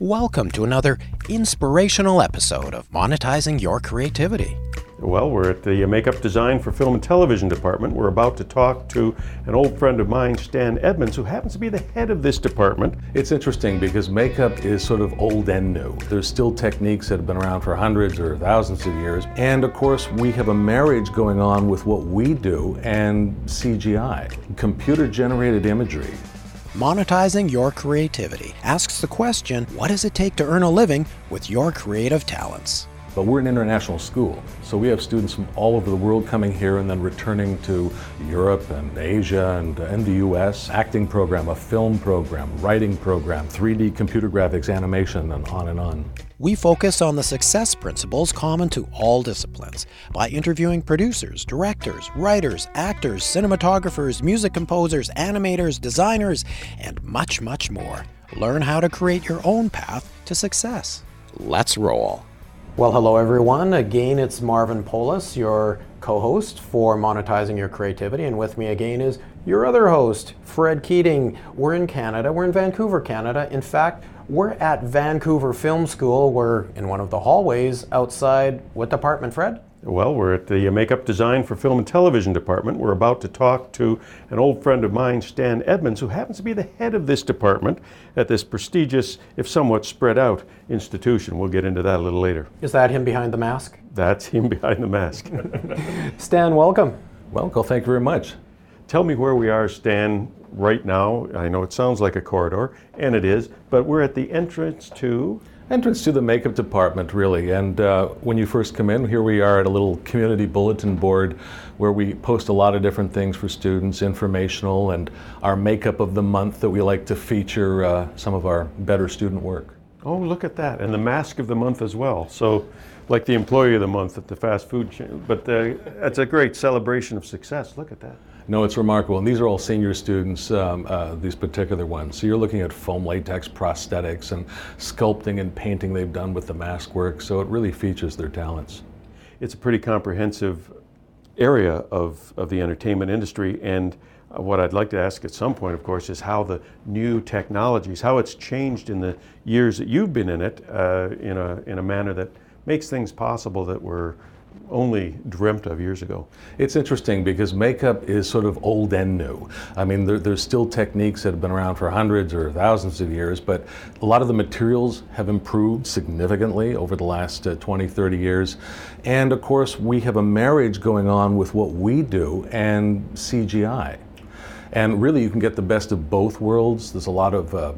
Welcome to another inspirational episode of Monetizing Your Creativity. Well, we're at the Makeup Design for Film and Television Department. We're about to talk to an old friend of mine, Stan Edmonds, who happens to be the head of this department. It's interesting because makeup is sort of old and new. There's still techniques that have been around for hundreds or thousands of years. And of course, we have a marriage going on with what we do and CGI, computer generated imagery. Monetizing Your Creativity asks the question what does it take to earn a living with your creative talents? But we're an international school, so we have students from all over the world coming here and then returning to Europe and Asia and, and the US. Acting program, a film program, writing program, 3D computer graphics, animation, and on and on. We focus on the success principles common to all disciplines by interviewing producers, directors, writers, actors, cinematographers, music composers, animators, designers, and much, much more. Learn how to create your own path to success. Let's roll. Well, hello everyone. Again, it's Marvin Polis, your co host for Monetizing Your Creativity. And with me again is your other host, Fred Keating. We're in Canada, we're in Vancouver, Canada. In fact, we're at Vancouver Film School. We're in one of the hallways outside what department, Fred? Well, we're at the Makeup Design for Film and Television Department. We're about to talk to an old friend of mine, Stan Edmonds, who happens to be the head of this department at this prestigious, if somewhat spread out, institution. We'll get into that a little later. Is that him behind the mask? That's him behind the mask. Stan, welcome. Welcome, thank you very much. Tell me where we are, Stan, right now. I know it sounds like a corridor, and it is, but we're at the entrance to Entrance to the makeup department, really. And uh, when you first come in, here we are at a little community bulletin board where we post a lot of different things for students, informational, and our makeup of the month that we like to feature uh, some of our better student work. Oh, look at that. And the mask of the month as well. So, like the employee of the month at the fast food chain. But uh, it's a great celebration of success. Look at that. No, it's remarkable. And these are all senior students, um, uh, these particular ones. So you're looking at foam latex prosthetics and sculpting and painting they've done with the mask work. So it really features their talents. It's a pretty comprehensive area of, of the entertainment industry. And what I'd like to ask at some point, of course, is how the new technologies, how it's changed in the years that you've been in it uh, in, a, in a manner that makes things possible that were only dreamt of years ago. It's interesting because makeup is sort of old and new. I mean, there, there's still techniques that have been around for hundreds or thousands of years, but a lot of the materials have improved significantly over the last uh, 20, 30 years. And of course, we have a marriage going on with what we do and CGI. And really, you can get the best of both worlds. There's a lot of uh,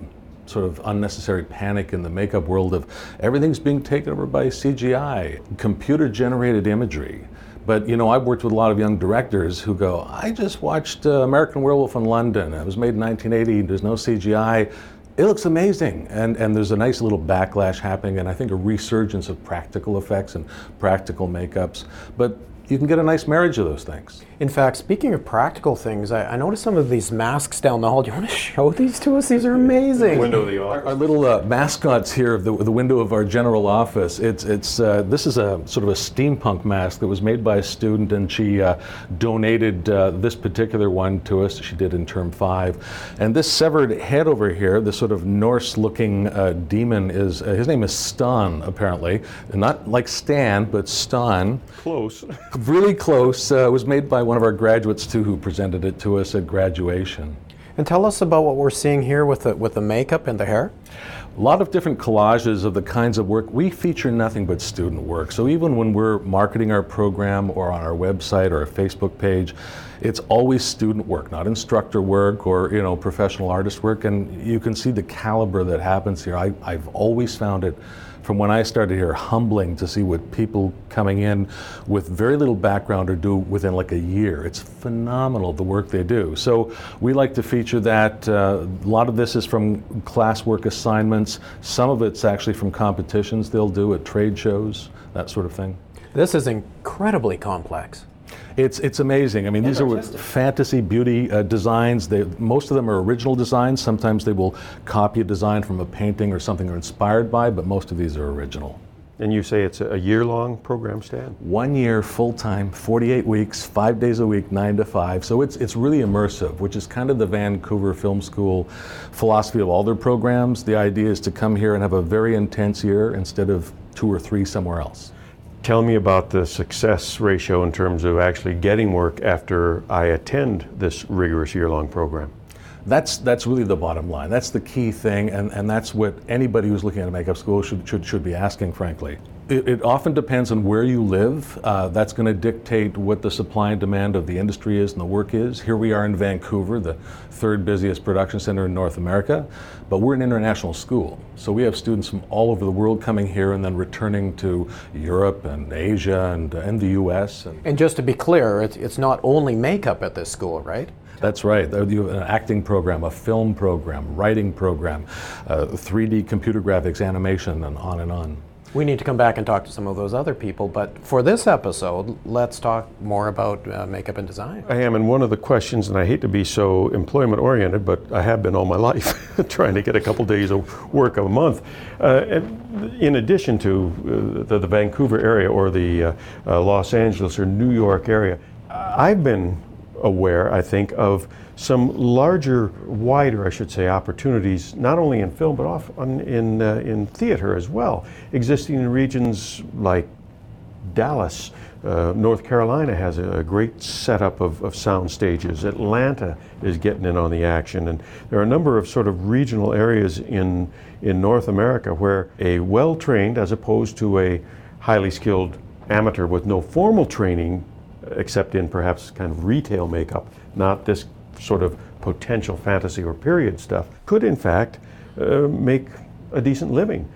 sort of unnecessary panic in the makeup world of everything's being taken over by CGI, computer generated imagery. But you know, I've worked with a lot of young directors who go, I just watched uh, American Werewolf in London. It was made in 1980. There's no CGI. It looks amazing. And, and there's a nice little backlash happening, and I think a resurgence of practical effects and practical makeups. But you can get a nice marriage of those things. In fact, speaking of practical things, I, I noticed some of these masks down the hall. Do you want to show these to us? These are amazing. Window of the office. Our, our little uh, mascots here of the, the window of our general office. It's, it's, uh, this is a sort of a steampunk mask that was made by a student, and she uh, donated uh, this particular one to us. She did in term five. And this severed head over here, this sort of Norse looking uh, demon, is uh, his name is Stan, apparently. Not like Stan, but Stan. Close. Really close. Uh, it was made by one of our graduates too, who presented it to us at graduation. And tell us about what we're seeing here with the, with the makeup and the hair. A lot of different collages of the kinds of work. We feature nothing but student work. So even when we're marketing our program or on our website or a Facebook page, it's always student work, not instructor work or you know professional artist work. And you can see the caliber that happens here. I, I've always found it from when I started here, humbling to see what people coming in with very little background are do within like a year. It's phenomenal the work they do. So we like to feature that. Uh, a lot of this is from classwork assignments. Some of it's actually from competitions they'll do at trade shows, that sort of thing. This is incredibly complex. It's, it's amazing. I mean, these are fantasy beauty uh, designs. They, most of them are original designs. Sometimes they will copy a design from a painting or something they're inspired by, but most of these are original. And you say it's a year long program, Stan? One year, full time, 48 weeks, five days a week, nine to five. So it's, it's really immersive, which is kind of the Vancouver Film School philosophy of all their programs. The idea is to come here and have a very intense year instead of two or three somewhere else. Tell me about the success ratio in terms of actually getting work after I attend this rigorous year long program. That's, that's really the bottom line. That's the key thing, and, and that's what anybody who's looking at a makeup school should, should, should be asking, frankly. It, it often depends on where you live. Uh, that's going to dictate what the supply and demand of the industry is and the work is. Here we are in Vancouver, the third busiest production center in North America, but we're an international school. So we have students from all over the world coming here and then returning to Europe and Asia and, and the US. And, and just to be clear, it's, it's not only makeup at this school, right? That's right. You have an acting program, a film program, writing program, uh, 3D computer graphics, animation, and on and on. We need to come back and talk to some of those other people, but for this episode, let's talk more about uh, makeup and design. I am, and one of the questions, and I hate to be so employment oriented, but I have been all my life trying to get a couple days of work a month. Uh, in addition to uh, the, the, Vancouver area or the uh, uh, Los Angeles or New York area, I've been aware, I think, of some larger, wider, I should say, opportunities, not only in film, but often in, uh, in theater as well, existing in regions like Dallas. Uh, North Carolina has a, great setup of, of sound stages. Atlanta is getting in on the action. And there are a number of sort of regional areas in, in North America where a well trained, as opposed to a highly skilled amateur with no formal training except in perhaps kind of retail makeup, not this sort of potential fantasy or period stuff, could in fact uh, make a decent living.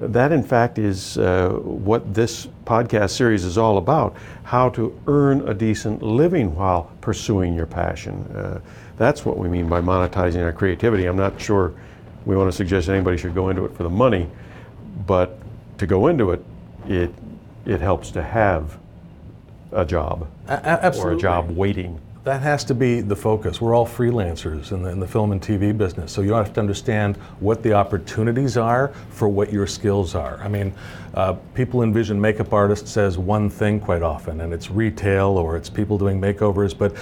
That, in fact, is uh, what this podcast series is all about how to earn a decent living while pursuing your passion. Uh, that's what we mean by monetizing our creativity. I'm not sure we want to suggest anybody should go into it for the money, but to go into it, it, it helps to have a job a- or a job waiting. That has to be the focus. We're all freelancers in the, in the film and TV business, so you have to understand what the opportunities are for what your skills are. I mean, uh, people envision makeup artists as one thing quite often, and it's retail or it's people doing makeovers, but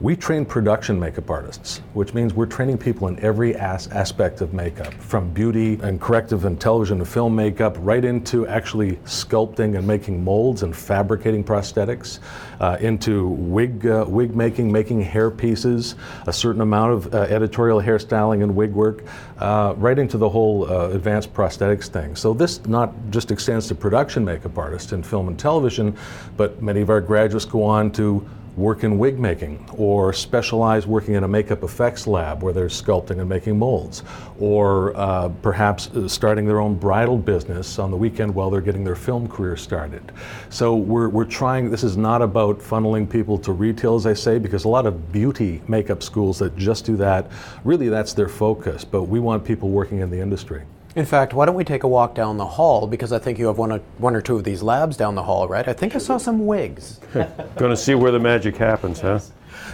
we train production makeup artists, which means we're training people in every as- aspect of makeup, from beauty and corrective and television and film makeup, right into actually sculpting and making molds and fabricating prosthetics, uh, into wig, uh, wig making, making hair pieces, a certain amount of uh, editorial hairstyling and wig work, uh, right into the whole uh, advanced prosthetics thing. So this not just extends to production makeup artists in film and television, but many of our graduates go on to work in wig making or specialize working in a makeup effects lab where they're sculpting and making molds or uh, perhaps uh, starting their own bridal business on the weekend while they're getting their film career started. So we're, we're trying this is not about funneling people to retail as i say because a lot of beauty makeup schools that just do that really that's their focus but we want people working in the industry in fact, why don't we take a walk down the hall because I think you have one or, one or two of these labs down the hall, right? I think I saw some wigs. Going to see where the magic happens, huh?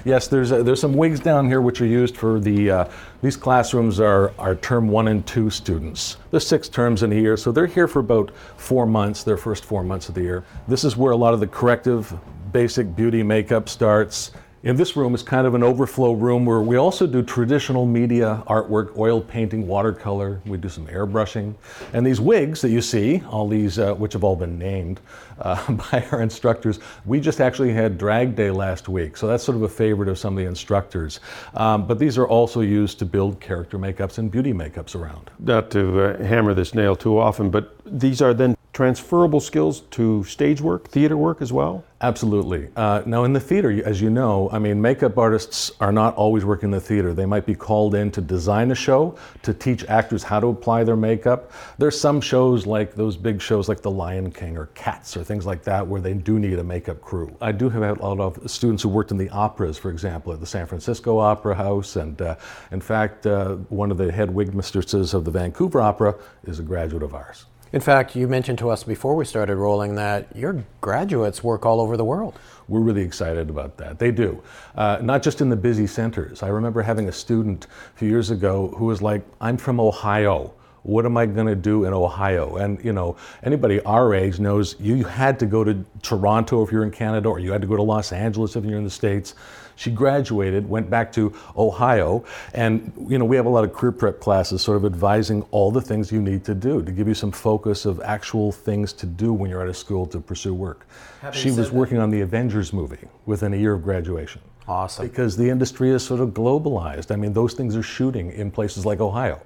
Yes, there's uh, there's some wigs down here which are used for the uh, these classrooms are are term one and two students. There's six terms in a year, so they're here for about four months, their first four months of the year. This is where a lot of the corrective, basic beauty makeup starts. In this room is kind of an overflow room where we also do traditional media artwork, oil painting, watercolor. We do some airbrushing. And these wigs that you see, all these, uh, which have all been named uh, by our instructors, we just actually had drag day last week. So that's sort of a favorite of some of the instructors. Um, but these are also used to build character makeups and beauty makeups around. Not to uh, hammer this nail too often, but these are then transferable skills to stage work, theater work as well? Absolutely. Uh, now, in the theater, as you know, I mean, makeup artists are not always working in the theater. They might be called in to design a show, to teach actors how to apply their makeup. There's some shows like those big shows like The Lion King or Cats or things like that where they do need a makeup crew. I do have a lot of students who worked in the operas, for example, at the San Francisco Opera House. And uh, in fact, uh, one of the head wig mistresses of the Vancouver Opera is a graduate of ours. In fact, you mentioned to us before we started rolling that your graduates work all over the world. We're really excited about that. They do. Uh, not just in the busy centers. I remember having a student a few years ago who was like, I'm from Ohio. what am I going to do in Ohio? And you know, anybody our age knows you had to go to Toronto if you're in Canada, or you had to go to Los Angeles if you're in the States. She graduated, went back to Ohio, and you know, we have a lot of career prep classes sort of advising all the things you need to do to give you some focus of actual things to do when you're out of school to pursue work. Having she was that- working on the Avengers movie within a year of graduation. Awesome. Because the industry is sort of globalized. I mean, those things are shooting in places like Ohio.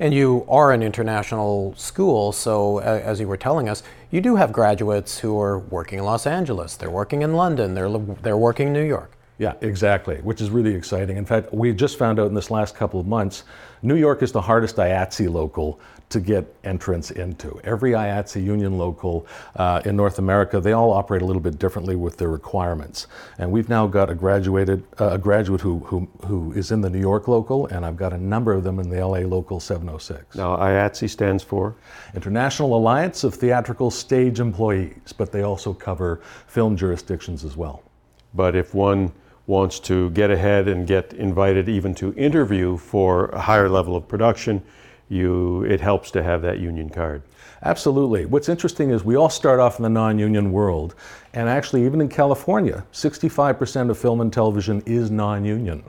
And you are an international school, so uh, as you were telling us, you do have graduates who are working in Los Angeles, they're working in London, they're, they're working in New York. Yeah, exactly, which is really exciting. In fact, we just found out in this last couple of months, New York is the hardest IATSE local to get entrance into. Every IATSE union local uh, in North America, they all operate a little bit differently with their requirements. And we've now got a graduated, uh, a graduate who, who, who is in the New York local, and I've got a number of them in the LA local 706. Now, IATSE stands for International Alliance of Theatrical Stage Employees, but they also cover film jurisdictions as well. But if one wants to get ahead and get invited even to interview for a higher level of production, you, it helps to have that union card. Absolutely. What's interesting is we all start off in the non union world, and actually, even in California, 65% of film and television is non union.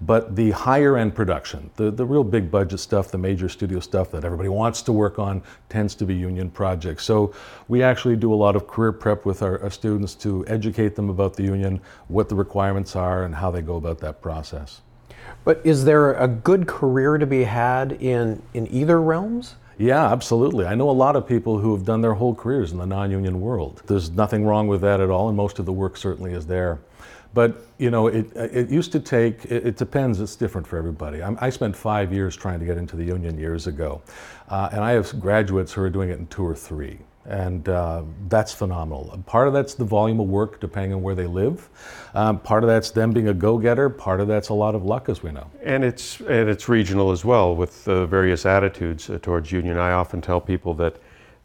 But the higher end production, the, the real big budget stuff, the major studio stuff that everybody wants to work on, tends to be union projects. So we actually do a lot of career prep with our, our students to educate them about the union, what the requirements are, and how they go about that process. But is there a good career to be had in, in either realms? Yeah, absolutely. I know a lot of people who have done their whole careers in the non union world. There's nothing wrong with that at all, and most of the work certainly is there. But, you know, it, it used to take, it, it depends, it's different for everybody. I'm, I spent five years trying to get into the union years ago, uh, and I have graduates who are doing it in two or three. And uh, that's phenomenal. Part of that's the volume of work, depending on where they live. Um, part of that's them being a go-getter. Part of that's a lot of luck, as we know. And it's and it's regional as well with uh, various attitudes uh, towards union. I often tell people that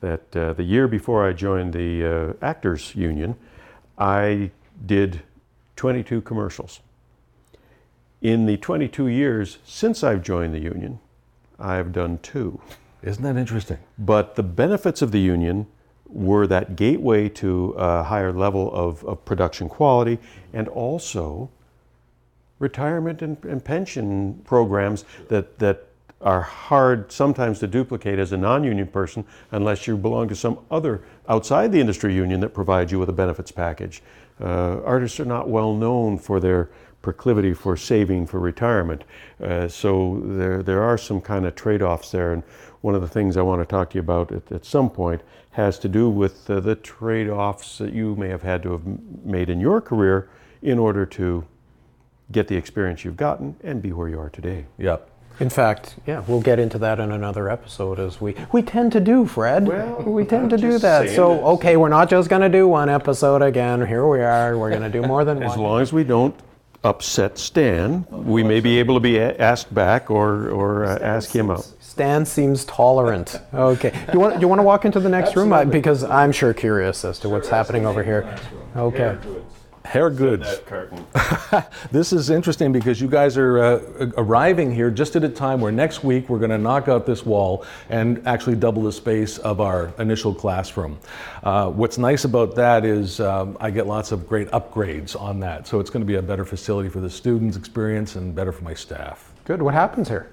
that uh, the year before I joined the uh, actors union, I did 22 commercials. In the 22 years since I've joined the union, I've done two. Isn't that interesting? But the benefits of the union were that gateway to a higher level of, of production quality and also retirement and, and pension programs that, that are hard sometimes to duplicate as a non-union person unless you belong to some other outside the industry union that provides you with a benefits package. Uh, artists are not well known for their proclivity for saving for retirement. Uh, so there, there are some kind of trade-offs there. And one of the things I want to talk to you about at, at some point has to do with uh, the trade-offs that you may have had to have made in your career in order to get the experience you've gotten and be where you are today. Yep. In fact, yeah, we'll get into that in another episode as we we tend to do, Fred. Well, we tend I'm to do that. So, that- okay, we're not just going to do one episode again. Here we are. We're going to do more than As one. As long as we don't upset Stan, we may be able to be asked back or, or uh, ask him out. Stan seems tolerant. Okay. Do you want do you want to walk into the next room I, because I'm sure curious as to what's happening over here. Okay. Hair goods. This is interesting because you guys are uh, arriving here just at a time where next week we're going to knock out this wall and actually double the space of our initial classroom. Uh, what's nice about that is um, I get lots of great upgrades on that. So it's going to be a better facility for the students' experience and better for my staff. Good. What happens here?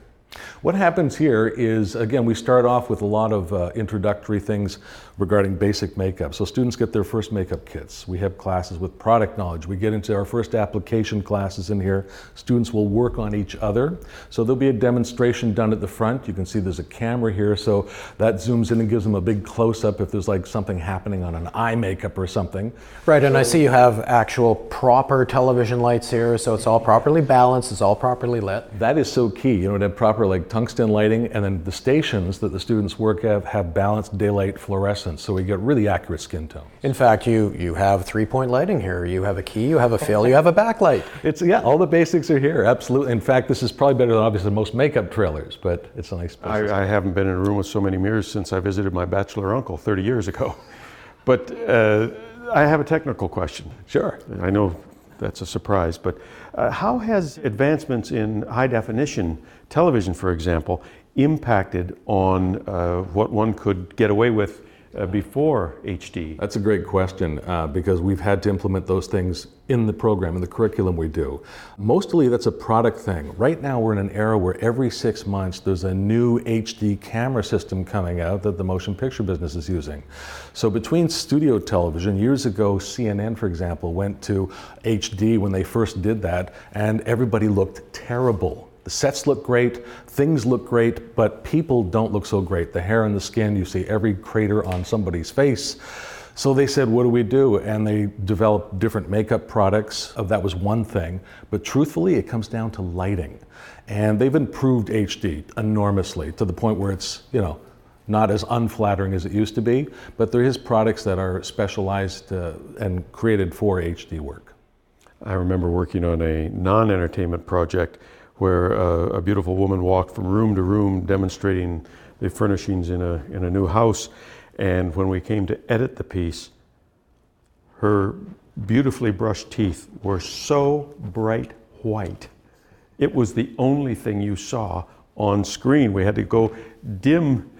What happens here is, again, we start off with a lot of uh, introductory things regarding basic makeup. So students get their first makeup kits. We have classes with product knowledge. We get into our first application classes in here. Students will work on each other. So there'll be a demonstration done at the front. You can see there's a camera here, so that zooms in and gives them a big close-up if there's like something happening on an eye makeup or something. Right, and I see you have actual proper television lights here, so it's all properly balanced, it's all properly lit. That is so key, you know, to have proper like tungsten lighting, and then the stations that the students work at have balanced daylight fluorescence, so we get really accurate skin tones. In fact, you you have three-point lighting here. You have a key, you have a fill, you have a backlight. It's yeah, all the basics are here, absolutely. In fact, this is probably better than obviously most makeup trailers, but it's a nice. I, I haven't been in a room with so many mirrors since I visited my bachelor uncle 30 years ago. But uh, I have a technical question. sure. I know that's a surprise. But uh, how has advancements in high definition television, for example, impacted on uh, what one could get away with uh, before HD? That's a great question uh, because we've had to implement those things in the program, in the curriculum we do. Mostly that's a product thing. Right now we're in an era where every six months there's a new HD camera system coming out that the motion picture business is using. So between studio television, years ago CNN for example went to HD when they first did that and everybody looked terrible the sets look great, things look great, but people don't look so great. The hair and the skin, you see every crater on somebody's face. So they said, What do we do? And they developed different makeup products. That was one thing. But truthfully, it comes down to lighting. And they've improved HD enormously to the point where it's, you know, not as unflattering as it used to be. But there is products that are specialized uh, and created for HD work. I remember working on a non entertainment project where a beautiful woman walked from room to room demonstrating the furnishings in a, in a new house. And when we came to edit the piece, her beautifully brushed teeth were so bright white. It was the only thing you saw on screen. We had to go dim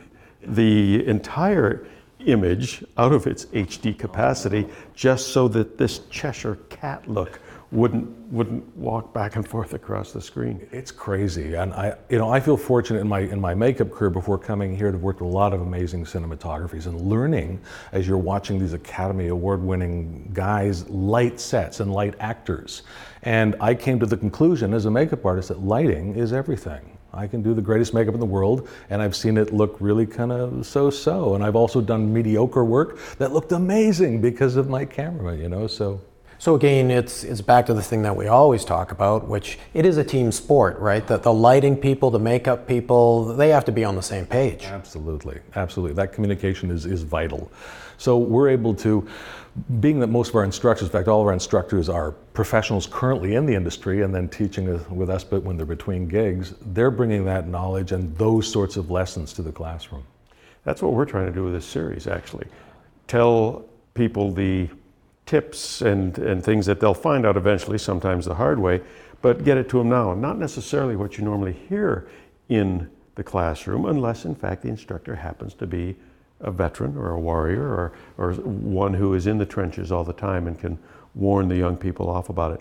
the entire image out of its HD capacity just so that this Cheshire cat look wouldn't wouldn't walk back and forth across the screen. It's crazy, and I you know I feel fortunate in my in my makeup career before coming here to work with a lot of amazing cinematographies and learning as you're watching these Academy Award winning guys light sets and light actors, and I came to the conclusion as a makeup artist that lighting is everything. I can do the greatest makeup in the world, and I've seen it look really kind of so-so. And I've also done mediocre work that looked amazing because of my camera, you know. So so again, it's it's back to the thing that we always talk about, which it is a team sport, right? That the lighting people, the makeup people, they have to be on the same page. Absolutely, absolutely. That communication is is vital. So we're able to, being that most of our instructors, in fact, all of our instructors are professionals currently in the industry and then teaching with us, but when they're between gigs, they're bringing that knowledge and those sorts of lessons to the classroom. That's what we're trying to do with this series, actually. Tell people the tips and, and things that they'll find out eventually, sometimes the hard way, but get it to them now. Not necessarily what you normally hear in the classroom, unless in fact the instructor happens to be a veteran or a warrior or, or one who is in the trenches all the time and can warn the young people off about it.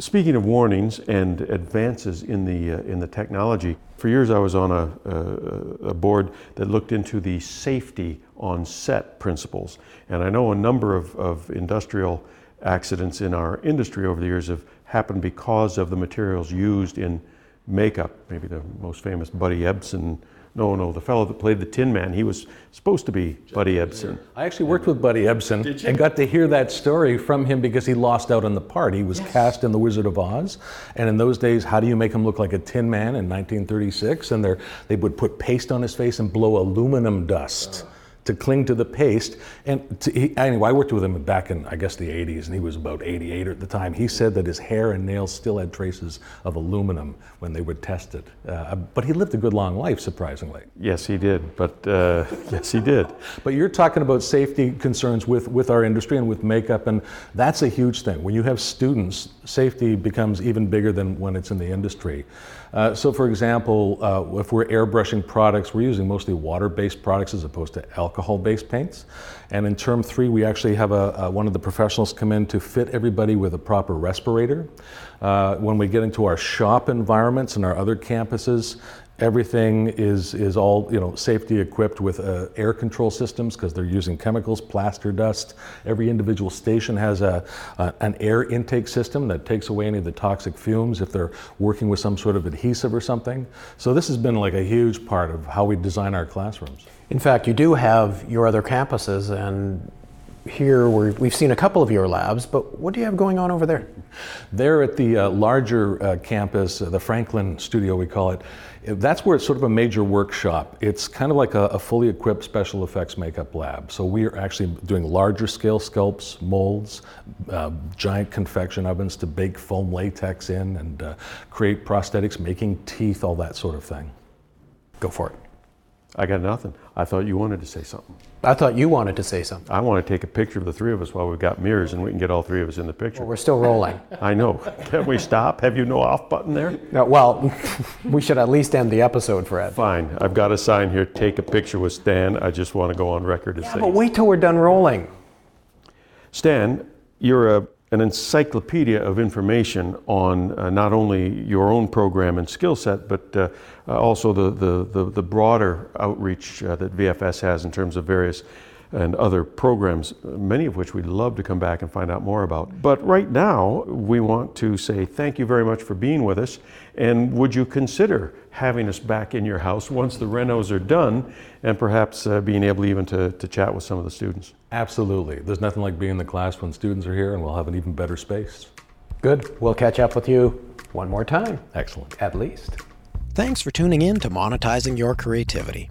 Speaking of warnings and advances in the, uh, in the technology, for years I was on a, a, board that looked into the safety on set principles. And I know a number of, of industrial accidents in our industry over the years have happened because of the materials used in makeup. Maybe the most famous Buddy Ebsen no, no, the fellow that played the Tin Man, he was supposed to be Buddy Ebsen. I actually worked with Buddy Ebsen and got to hear that story from him because he lost out on the part. He was yes. cast in The Wizard of Oz, and in those days, how do you make him look like a Tin Man in 1936? And they would put paste on his face and blow aluminum dust. To cling to the paste. And to, he, anyway, I worked with him back in, I guess, the 80s, and he was about 88 at the time. He said that his hair and nails still had traces of aluminum when they were tested. Uh, but he lived a good long life, surprisingly. Yes, he did. But uh, yes, he did. But you're talking about safety concerns with, with our industry and with makeup, and that's a huge thing. When you have students, safety becomes even bigger than when it's in the industry. Uh, so, for example, uh, if we're airbrushing products, we're using mostly water-based products as opposed to alcohol-based paints. And in term three, we actually have a, a, one of the professionals come in to fit everybody with a proper respirator. Uh, when we get into our shop environments and our other campuses, Everything is, is all you know, safety equipped with uh, air control systems because they're using chemicals, plaster dust. Every individual station has a, an air intake system that takes away any of the toxic fumes if they're working with some sort of adhesive or something. So this has been like a huge part of how we design our classrooms. In fact, you do have your other campuses and here we have seen a couple of your labs, but what do you have going on over there? There at the uh, larger uh, campus, uh, the Franklin studio we call it, that's where it's sort of a major workshop. It's kind of like a, a, fully equipped special effects makeup lab. So we are actually doing larger scale sculpts, molds, uh, giant convection ovens to bake foam latex in and uh, create prosthetics, making teeth, all that sort of thing. Go for it. I got nothing. I thought you wanted to say something. I thought you wanted to say something. I want to take a picture of the three of us while we've got mirrors and we can get all three of us in the picture. We're still rolling. I know. Can we stop? Have you no off button there? No, well, we should at least end the episode, Fred. Fine. I've got a sign here. Take a picture with Stan. I just want to go on record as Yeah, saying. but wait till we're done rolling. Stan, you're a, an encyclopedia of information on uh, not only your own program and skill set, but uh, uh, also the, the, the, the broader outreach uh, that VFS has in terms of various and other programs, many of which we'd love to come back and find out more about. But right now, we want to say thank you very much for being with us. And would you consider having us back in your house once the renos are done and perhaps uh, being able even to, to chat with some of the students? Absolutely. There's nothing like being in the class when students are here, and we'll have an even better space. Good. We'll catch up with you one more time, Excellent. at least. Thanks for tuning in to Monetizing Your Creativity.